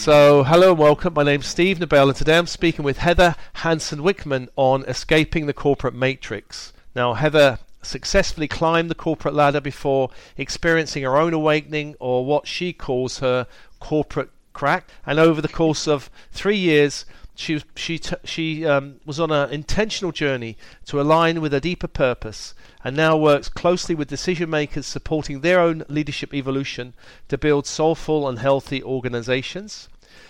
So, hello and welcome. My name's Steve Nobel, and today I'm speaking with Heather Hanson Wickman on escaping the corporate matrix. Now, Heather successfully climbed the corporate ladder before experiencing her own awakening, or what she calls her corporate crack. And over the course of three years, she she she um, was on an intentional journey to align with a deeper purpose, and now works closely with decision makers supporting their own leadership evolution to build soulful and healthy organizations.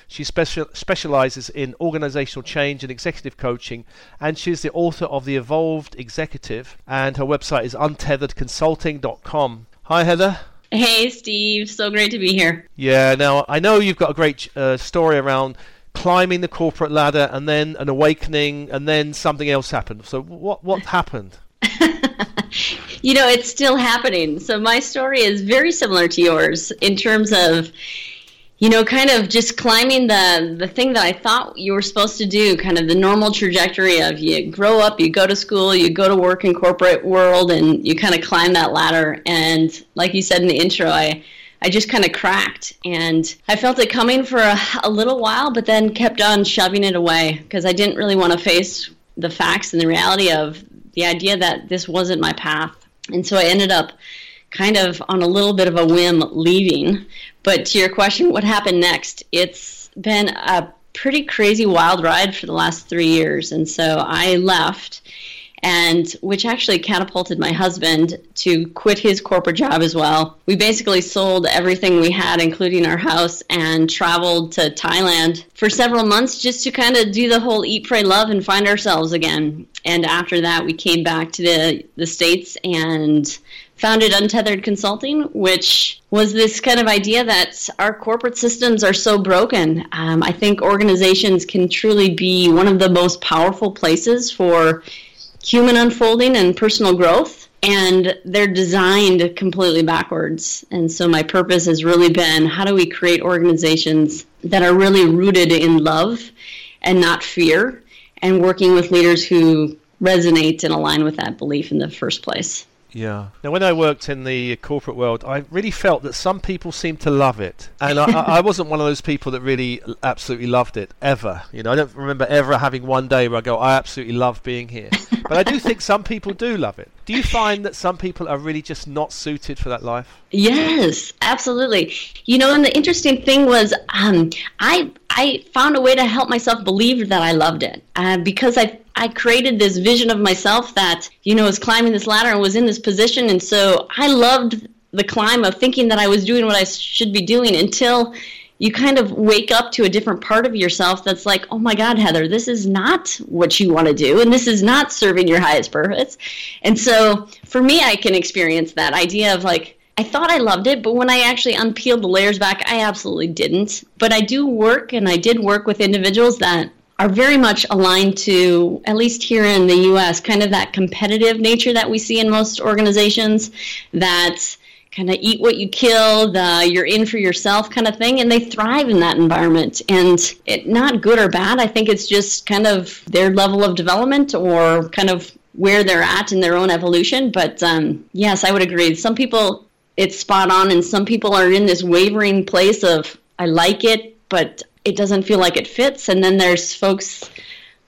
She special, specializes in organizational change and executive coaching, and she's the author of The Evolved Executive, and her website is untetheredconsulting.com. Hi, Heather. Hey, Steve. So great to be here. Yeah, now I know you've got a great uh, story around climbing the corporate ladder and then an awakening and then something else happened. So what what happened? you know, it's still happening. So my story is very similar to yours in terms of you know, kind of just climbing the the thing that I thought you were supposed to do, kind of the normal trajectory of you grow up, you go to school, you go to work in corporate world, and you kind of climb that ladder. And like you said in the intro, I I just kind of cracked. And I felt it coming for a, a little while, but then kept on shoving it away because I didn't really want to face the facts and the reality of the idea that this wasn't my path. And so I ended up kind of on a little bit of a whim leaving. But to your question, what happened next? It's been a pretty crazy wild ride for the last three years. And so I left and which actually catapulted my husband to quit his corporate job as well. We basically sold everything we had, including our house, and traveled to Thailand for several months just to kind of do the whole eat, pray, love, and find ourselves again. And after that, we came back to the, the States and founded Untethered Consulting, which was this kind of idea that our corporate systems are so broken. Um, I think organizations can truly be one of the most powerful places for human unfolding and personal growth and they're designed completely backwards. And so my purpose has really been how do we create organizations that are really rooted in love and not fear and working with leaders who resonate and align with that belief in the first place. Yeah. Now, when I worked in the corporate world, I really felt that some people seemed to love it, and I, I, wasn't one of those people that really absolutely loved it ever. You know, I don't remember ever having one day where I go, "I absolutely love being here." but I do think some people do love it. Do you find that some people are really just not suited for that life? Yes, absolutely. You know, and the interesting thing was, um, I I found a way to help myself believe that I loved it uh, because I I created this vision of myself that you know was climbing this ladder and was in this position, and so I loved the climb of thinking that I was doing what I should be doing until you kind of wake up to a different part of yourself that's like, oh my God, Heather, this is not what you want to do, and this is not serving your highest purpose. And so for me, I can experience that idea of like, I thought I loved it, but when I actually unpeeled the layers back, I absolutely didn't. But I do work, and I did work with individuals that are very much aligned to, at least here in the US, kind of that competitive nature that we see in most organizations that kind of eat what you kill, the you're in for yourself kind of thing, and they thrive in that environment. And it not good or bad. I think it's just kind of their level of development or kind of where they're at in their own evolution. But um, yes, I would agree. Some people it's spot on, and some people are in this wavering place of I like it, but it doesn't feel like it fits. And then there's folks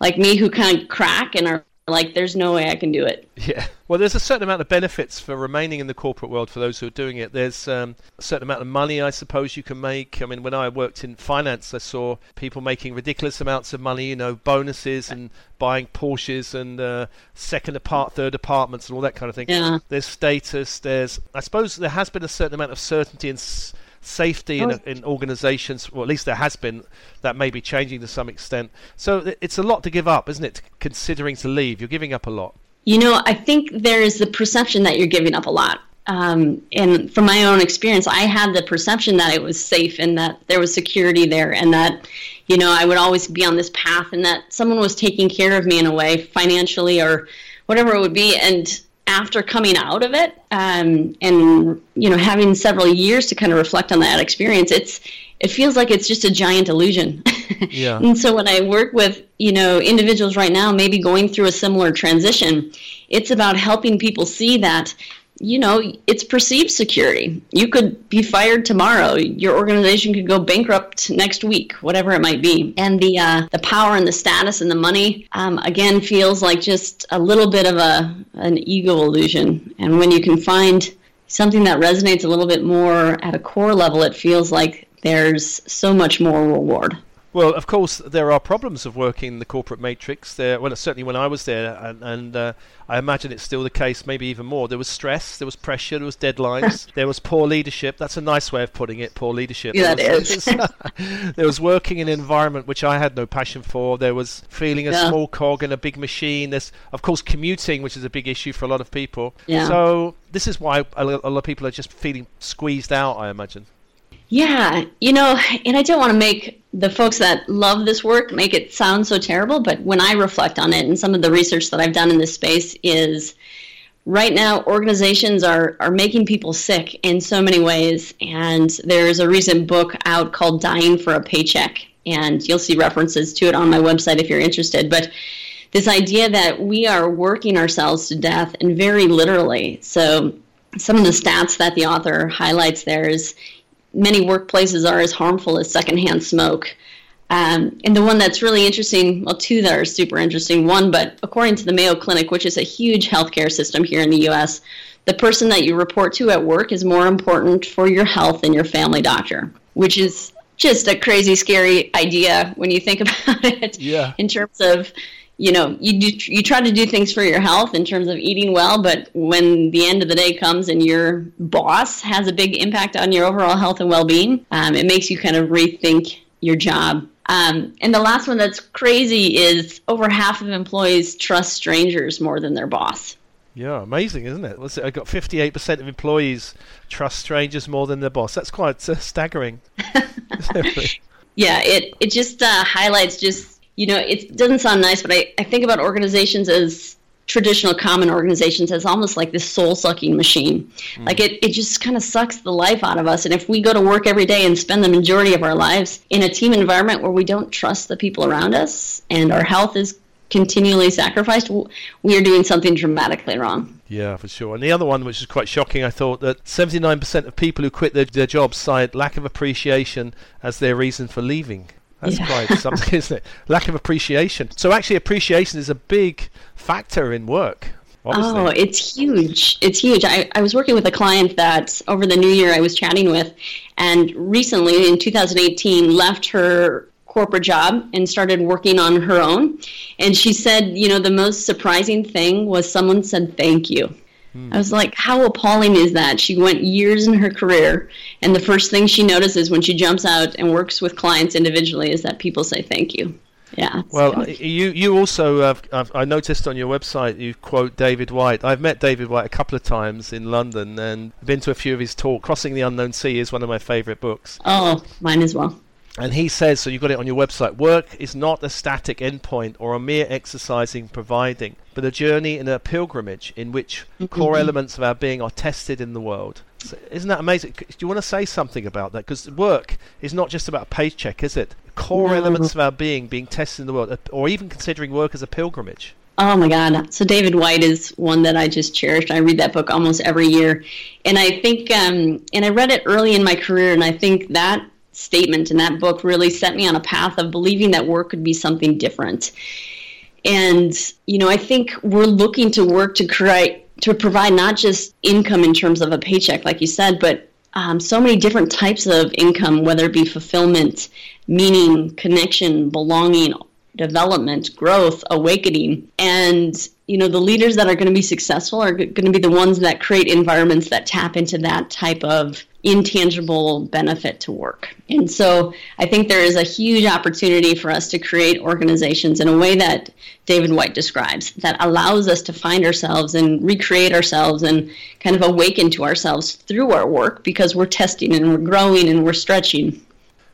like me who kind of crack and are like there's no way I can do it. Yeah. Well, there's a certain amount of benefits for remaining in the corporate world for those who are doing it. There's um, a certain amount of money, I suppose, you can make. I mean, when I worked in finance, I saw people making ridiculous amounts of money, you know, bonuses and buying Porsches and uh, second apart, third apartments and all that kind of thing. Yeah. There's status. There's, I suppose, there has been a certain amount of certainty and. S- safety in, in organizations, or at least there has been, that may be changing to some extent. So it's a lot to give up, isn't it, considering to leave? You're giving up a lot. You know, I think there is the perception that you're giving up a lot. Um, and from my own experience, I had the perception that it was safe and that there was security there and that, you know, I would always be on this path and that someone was taking care of me in a way, financially or whatever it would be. And after coming out of it um, and you know having several years to kind of reflect on that experience it's it feels like it's just a giant illusion yeah. and so when i work with you know individuals right now maybe going through a similar transition it's about helping people see that you know, it's perceived security. You could be fired tomorrow. Your organization could go bankrupt next week, whatever it might be. And the uh, the power and the status and the money, um, again, feels like just a little bit of a an ego illusion. And when you can find something that resonates a little bit more at a core level, it feels like there's so much more reward. Well, of course, there are problems of working the corporate matrix. There, well, certainly when I was there, and, and uh, I imagine it's still the case, maybe even more. There was stress, there was pressure, there was deadlines, there was poor leadership. That's a nice way of putting it. Poor leadership. Yeah, that is. there was working in an environment which I had no passion for. There was feeling a yeah. small cog in a big machine. There's, of course, commuting, which is a big issue for a lot of people. Yeah. So this is why a lot of people are just feeling squeezed out. I imagine. Yeah, you know, and I don't want to make the folks that love this work make it sound so terrible, but when I reflect on it and some of the research that I've done in this space is right now organizations are are making people sick in so many ways and there's a recent book out called Dying for a Paycheck and you'll see references to it on my website if you're interested, but this idea that we are working ourselves to death and very literally. So some of the stats that the author highlights there is many workplaces are as harmful as secondhand smoke. Um, and the one that's really interesting, well, two that are super interesting. One, but according to the Mayo Clinic, which is a huge healthcare system here in the U.S., the person that you report to at work is more important for your health than your family doctor, which is just a crazy, scary idea when you think about it. Yeah. In terms of you know you do, you try to do things for your health in terms of eating well but when the end of the day comes and your boss has a big impact on your overall health and well-being um, it makes you kind of rethink your job um, and the last one that's crazy is over half of employees trust strangers more than their boss yeah, amazing, isn't it? It? I got fifty-eight percent of employees trust strangers more than their boss. That's quite uh, staggering. yeah, it it just uh, highlights just you know, it doesn't sound nice, but I, I think about organizations as traditional common organizations as almost like this soul sucking machine. Mm. Like it, it just kind of sucks the life out of us. And if we go to work every day and spend the majority of our lives in a team environment where we don't trust the people around us and our health is continually sacrificed, we are doing something dramatically wrong. Yeah, for sure. And the other one, which is quite shocking, I thought that 79% of people who quit their, their jobs cite lack of appreciation as their reason for leaving. That's yeah. quite something, isn't it? Lack of appreciation. So actually, appreciation is a big factor in work. Obviously. Oh, it's huge. It's huge. I, I was working with a client that over the new year I was chatting with, and recently in 2018 left her corporate job and started working on her own. And she said, you know, the most surprising thing was someone said thank you. I was like, how appalling is that? She went years in her career, and the first thing she notices when she jumps out and works with clients individually is that people say thank you. Yeah. Well, you you also uh, I noticed on your website you quote David Whyte. I've met David Whyte a couple of times in London and been to a few of his talks. Crossing the Unknown Sea is one of my favourite books. Oh, mine as well. And he says, so you've got it on your website work is not a static endpoint or a mere exercising providing, but a journey and a pilgrimage in which mm-hmm. core elements of our being are tested in the world. So isn't that amazing? Do you want to say something about that? Because work is not just about a paycheck, is it? Core no. elements of our being being tested in the world, or even considering work as a pilgrimage. Oh my God! So David Whyte is one that I just cherish. I read that book almost every year, and I think, um, and I read it early in my career, and I think that statement in that book really set me on a path of believing that work could be something different. And, you know, I think we're looking to work to create, to provide not just income in terms of a paycheck, like you said, but um, so many different types of income, whether it be fulfillment, meaning, connection, belonging, development, growth, awakening. And, you know, the leaders that are going to be successful are going to be the ones that create environments that tap into that type of intangible benefit to work. And so I think there is a huge opportunity for us to create organizations in a way that David Whyte describes that allows us to find ourselves and recreate ourselves and kind of awaken to ourselves through our work because we're testing and we're growing and we're stretching.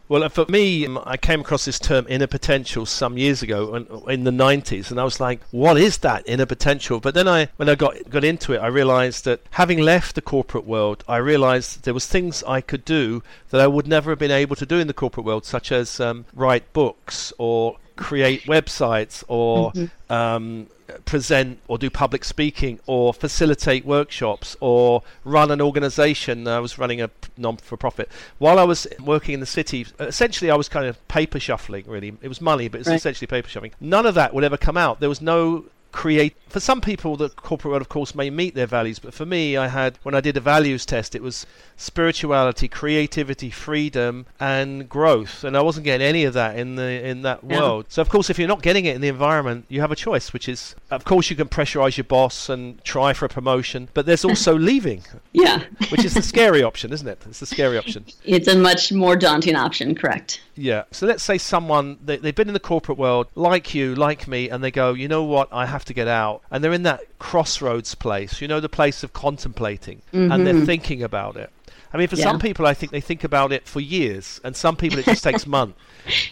Well, for me, um, I came across this term inner potential some years ago in the 90s, and I was like, what is that inner potential? But then I, when I got, got into it, I realized that having left the corporate world, I realized there was things I could do that I would never have been able to do in the corporate world, such as um, write books or create websites or mm-hmm. um, present or do public speaking or facilitate workshops or run an organization. I was running a non for profit. While I was working in the city, essentially I was kind of paper shuffling, really. It was money, but it's right. essentially paper shuffling. None of that would ever come out. There was no create for some people the corporate world of course may meet their values but for me i had when i did a values test it was spirituality creativity freedom and growth and i wasn't getting any of that in the in that yeah. world so of course if you're not getting it in the environment you have a choice which is of course you can pressurize your boss and try for a promotion but there's also leaving yeah which is the scary option isn't it it's the scary option it's a much more daunting option correct yeah so let's say someone they, they've been in the corporate world like you like me and they go you know what i have to get out and they're in that crossroads place, you know, the place of contemplating, mm-hmm. and they're mm-hmm. thinking about it. I mean, for yeah. some people, I think they think about it for years, and some people it just takes months.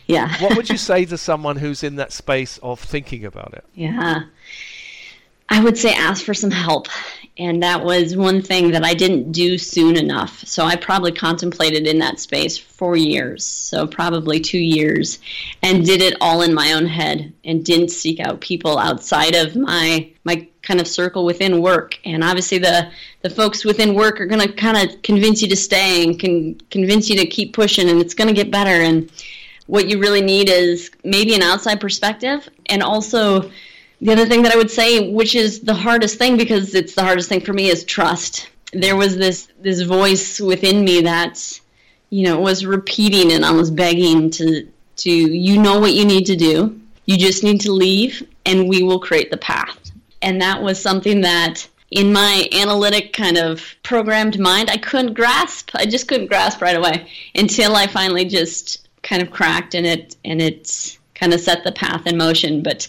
Yeah. What would you say to someone who's in that space of thinking about it? Yeah. I would say ask for some help. And that was one thing that I didn't do soon enough. So I probably contemplated in that space for years, so probably two years, and did it all in my own head and didn't seek out people outside of my my kind of circle within work. And obviously the the folks within work are going to kind of convince you to stay and can convince you to keep pushing and it's going to get better and what you really need is maybe an outside perspective and also the other thing that I would say, which is the hardest thing because it's the hardest thing for me, is trust. There was this this voice within me that, you know, was repeating and almost begging to to you know what you need to do. You just need to leave, and we will create the path. And that was something that in my analytic kind of programmed mind I couldn't grasp. I just couldn't grasp right away until I finally just kind of cracked and it and it kind of set the path in motion. But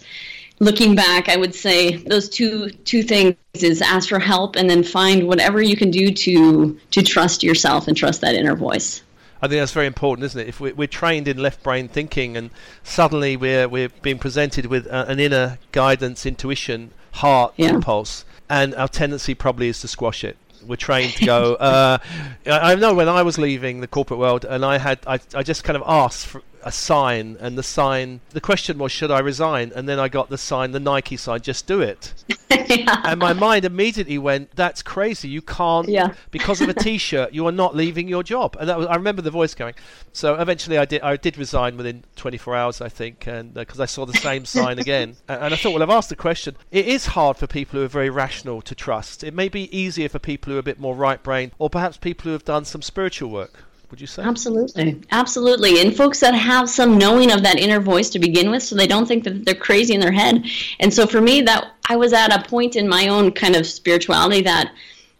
looking back, I would say those two two things is ask for help and then find whatever you can do to to trust yourself and trust that inner voice. I think that's very important, isn't it? If we're, we're trained in left brain thinking and suddenly we're we're being presented with an inner guidance, intuition, heart yeah. impulse, and our tendency probably is to squash it we're trained to go. Uh, I know when I was leaving the corporate world, and I had I, I just kind of asked for, a sign, and the sign, the question was, should I resign? And then I got the sign, the Nike sign, just do it. yeah. And my mind immediately went, that's crazy. You can't, yeah. because of a T-shirt, you are not leaving your job. And that was, I remember the voice going. So eventually, I did. I did resign within 24 hours, I think, and because uh, I saw the same sign again. And, and I thought, well, I've asked the question. It is hard for people who are very rational to trust. It may be easier for people who are a bit more right-brained, or perhaps people who have done some spiritual work would you say? Absolutely. Absolutely. And folks that have some knowing of that inner voice to begin with, so they don't think that they're crazy in their head. And so for me, that I was at a point in my own kind of spirituality that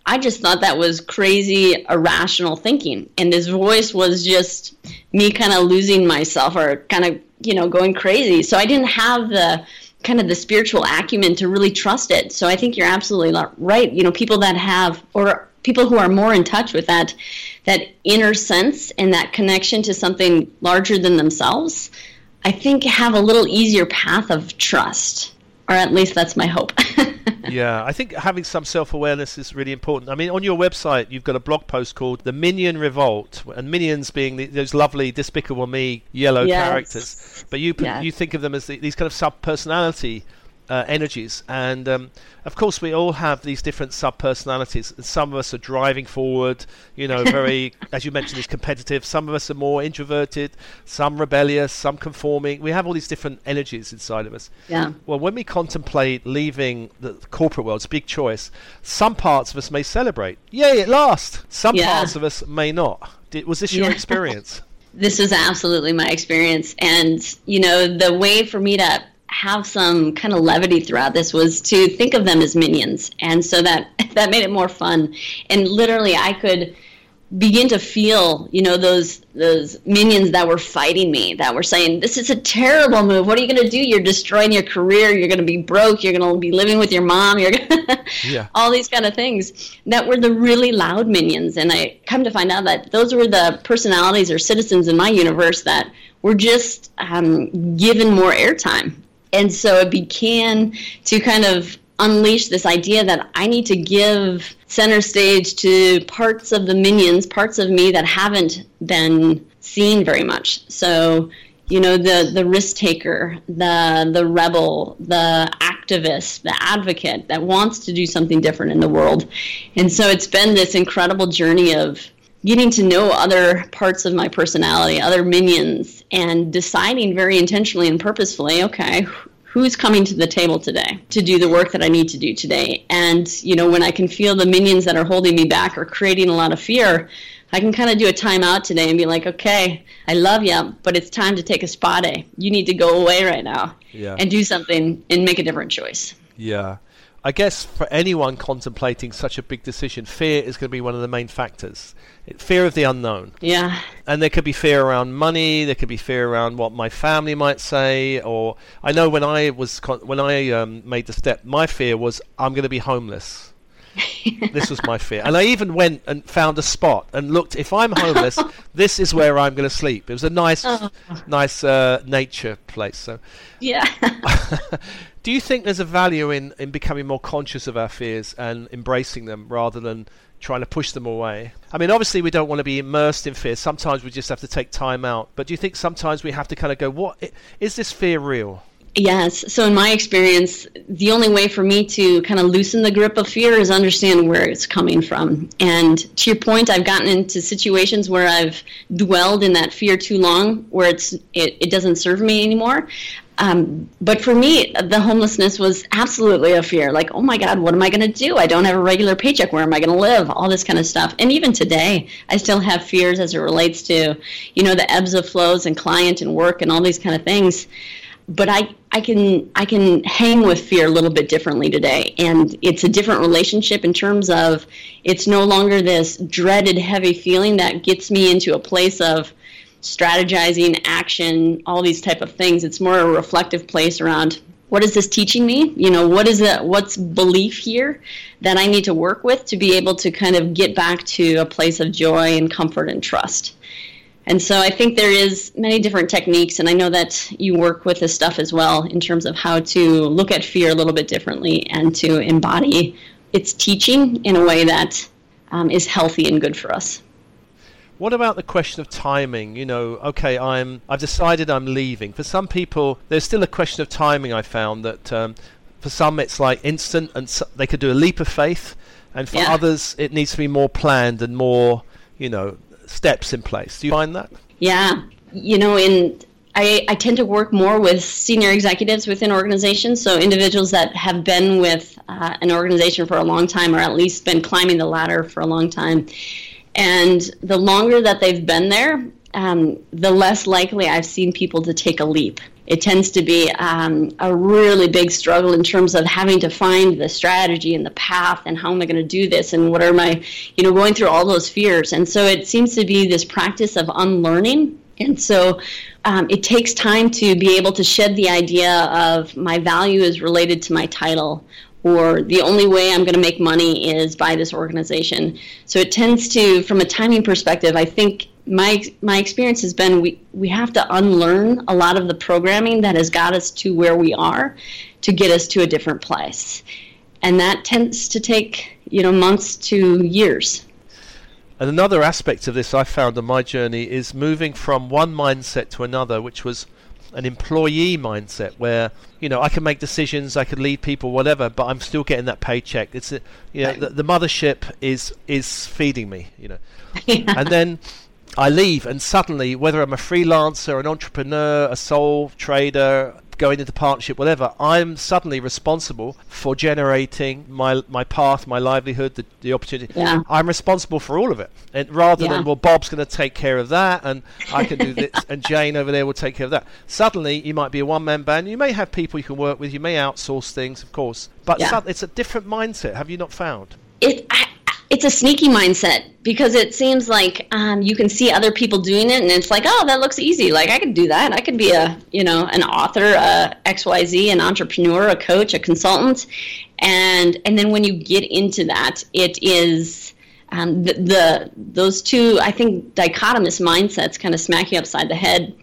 I just thought that was crazy, irrational thinking. And this voice was just me kind of losing myself or kind of, you know, going crazy. So I didn't have the kind of the spiritual acumen to really trust it. So I think you're absolutely right. You know, people that have, or people who are more in touch with that that inner sense and that connection to something larger than themselves, I think have a little easier path of trust, or at least that's my hope. yeah, I think having some self awareness is really important. I mean, on your website, you've got a blog post called The Minion Revolt, and minions being the, those lovely Despicable Me yellow yes. characters. But you, yes. you think of them as the, these kind of sub personality uh, energies. And um, of course, we all have these different sub personalities. Some of us are driving forward, you know, very, as you mentioned, is competitive. Some of us are more introverted, some rebellious, some conforming. We have all these different energies inside of us. Yeah. Well, when we contemplate leaving the corporate world, it's a big choice. Some parts of us may celebrate. Yay, at last! Some yeah. parts of us may not. Did, was this your yeah. experience? this is absolutely my experience. And, you know, the way for me to have some kind of levity throughout this was to think of them as minions. And so that that made it more fun. And literally i could begin to feel you know those those minions that were fighting me that were saying this is a terrible move. What are you going to do? You're destroying your career. You're going to be broke. You're going to be living with your mom. You're gonna yeah. all these kind of things that were the really loud minions. And i come to find out that those were the personalities or citizens in my universe that were just um, given more airtime and so it began to kind of unleash this idea that I need to give center stage to parts of the minions, parts of me that haven't been seen very much. So you know the the risk taker the the rebel the activist the advocate that wants to do something different in the world and so it's been this incredible journey of getting to know other parts of my personality other minions and deciding very intentionally and purposefully okay who's coming to the table today to do the work that I need to do today. And, you know, when I can feel the minions that are holding me back or creating a lot of fear, I can kind of do a timeout today and be like, okay, I love you, but it's time to take a spa day. You need to go away right now yeah. and do something and make a different choice. Yeah. I guess for anyone contemplating such a big decision, fear is going to be one of the main factors. Fear of the unknown. Yeah. And there could be fear around money. There could be fear around what my family might say. Or I know when I was when I um, made the step, my fear was I'm going to be homeless. this was my fear. And I even went and found a spot and looked. If I'm homeless, this is where I'm going to sleep. It was a nice, oh. nice uh, nature place. So, yeah. Do you think there's a value in in becoming more conscious of our fears and embracing them rather than trying to push them away? I mean, obviously, we don't want to be immersed in fear. Sometimes we just have to take time out. But do you think sometimes we have to kind of go, "What is this fear real?" Yes. So, in my experience, the only way for me to kind of loosen the grip of fear is understand where it's coming from. And to your point, I've gotten into situations where I've dwelled in that fear too long, where it's it, it doesn't serve me anymore. Um, but for me, the homelessness was absolutely a fear. Like, oh my God, what am I going to do? I don't have a regular paycheck. Where am I going to live? All this kind of stuff. And even today, I still have fears as it relates to, you know, the ebbs and flows and client and work and all these kind of things but I, I can I can hang with fear a little bit differently today, and it's a different relationship in terms of it's no longer this dreaded heavy feeling that gets me into a place of strategizing, action, all these type of things. It's more a reflective place around what is this teaching me? You know, what is it? What's belief here that I need to work with to be able to kind of get back to a place of joy and comfort and trust. And so I think there is many different techniques, and I know that you work with this stuff as well in terms of how to look at fear a little bit differently and to embody its teaching in a way that um, is healthy and good for us. What about the question of timing? You know, okay, I'm I've decided I'm leaving. For some people, there's still a question of timing. I found that um, for some it's like instant, and so they could do a leap of faith, and for yeah. others it needs to be more planned and more, you know, steps in place. Do you find that? Yeah, you know, in I, I, tend to work more with senior executives within organizations, so individuals that have been with uh, an organization for a long time or at least been climbing the ladder for a long time. And the longer that they've been there, um, the less likely I've seen people to take a leap it tends to be um, a really big struggle in terms of having to find the strategy and the path and how am I going to do this and what are my, you know, going through all those fears. And so it seems to be this practice of unlearning. And so um, it takes time to be able to shed the idea of my value is related to my title or the only way I'm going to make money is by this organization. So it tends to, from a timing perspective, I think my my experience has been we we have to unlearn a lot of the programming that has got us to where we are to get us to a different place and that tends to take you know months to years and another aspect of this I found on my journey is moving from one mindset to another which was an employee mindset where you know I can make decisions, I can lead people, whatever, but I'm still getting that paycheck. It's a, you know the, the mothership is is feeding me, you know, yeah. and then I leave, and suddenly, whether I'm a freelancer, an entrepreneur, a sole trader, going into partnership, whatever, I'm suddenly responsible for generating my my path, my livelihood, the, the opportunity. Yeah. I'm responsible for all of it. And rather yeah. than, well, Bob's going to take care of that, and I can do this, and Jane over there will take care of that. Suddenly, you might be a one man band. You may have people you can work with. You may outsource things, of course. But yeah. it's a different mindset. Have you not found? It, I, it's a sneaky mindset because it seems like um, you can see other people doing it and it's like oh that looks easy. Like i could do that. I could be a you know an author a xyz an entrepreneur a coach a consultant. And and then when you get into that it is um, the, the, those two I think dichotomous mindsets kind of smack you upside the head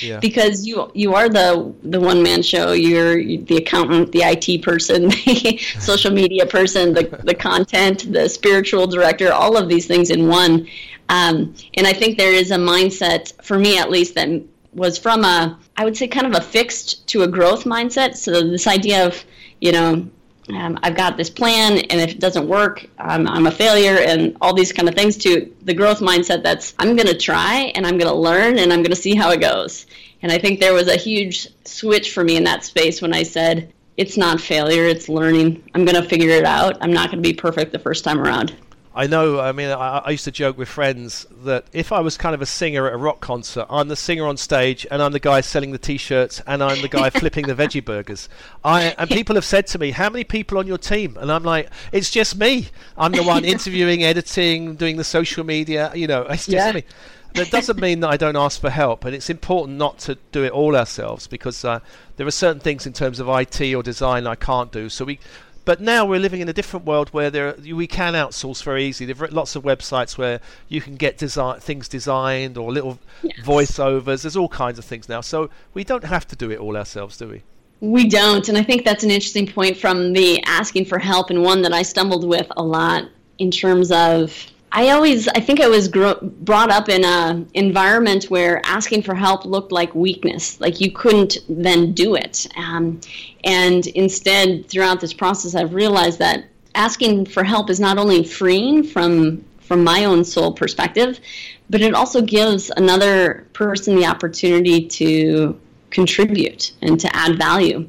yeah. because you you are the the one man show you're the accountant the IT person the social media person the the content the spiritual director all of these things in one um, and I think there is a mindset for me at least that was from a, I would say, kind of a fixed to a growth mindset. So this idea of, you know, um, I've got this plan, and if it doesn't work, I'm, I'm a failure, and all these kind of things. To the growth mindset, that's I'm going to try, and I'm going to learn, and I'm going to see how it goes. And I think there was a huge switch for me in that space when I said, it's not failure, it's learning. I'm going to figure it out. I'm not going to be perfect the first time around. I know. I mean, I, I, used to joke with friends that if I was kind of a singer at a rock concert, I'm the singer on stage, and I'm the guy selling the T-shirts, and I'm the guy flipping the veggie burgers. I and people have said to me, "How many people on your team?" And I'm like, "It's just me. I'm the one interviewing, editing, doing the social media. You know, it's just yeah. me." That doesn't mean that I don't ask for help, and it's important not to do it all ourselves because uh, there are certain things in terms of IT or design I can't do. So we but now we're living in a different world where there we can outsource very easily. There are lots of websites where you can get design things designed or little yes. voiceovers. There's all kinds of things now, so we don't have to do it all ourselves, do we? We don't, and I think that's an interesting point from the asking for help, and one that I stumbled with a lot in terms of I always, I think I was brought up in a environment where asking for help looked like weakness, like you couldn't then do it. Um, and instead, throughout this process, I've realized that asking for help is not only freeing from from my own soul perspective, but it also gives another person the opportunity to contribute and to add value.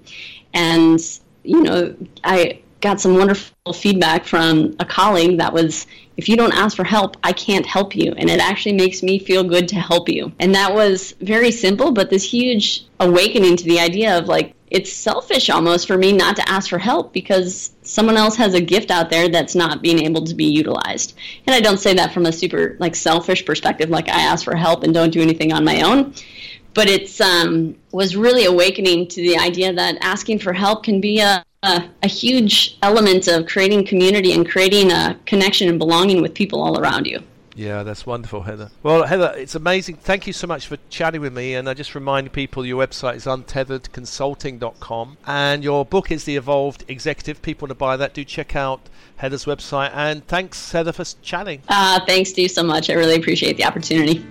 And you know, I got some wonderful feedback from a colleague that was if you don't ask for help, I can't help you. And it actually makes me feel good to help you. And that was very simple, but this huge awakening to the idea of like, it's selfish almost for me not to ask for help because someone else has a gift out there that's not being able to be utilized. And I don't say that from a super like selfish perspective, like I ask for help and don't do anything on my own. But it's um, was really awakening to the idea that asking for help can be a a, a, huge element of creating community and creating a connection and belonging with people all around you. Yeah, that's wonderful, Heather. Well, Heather, it's amazing. Thank you so much for chatting with me. And I just remind people your website is untetheredconsulting.com and your book is The Evolved Executive. People want to buy that. Do check out Heather's website. And thanks, Heather, for chatting. Uh, thanks, Steve, so much. I really appreciate the opportunity.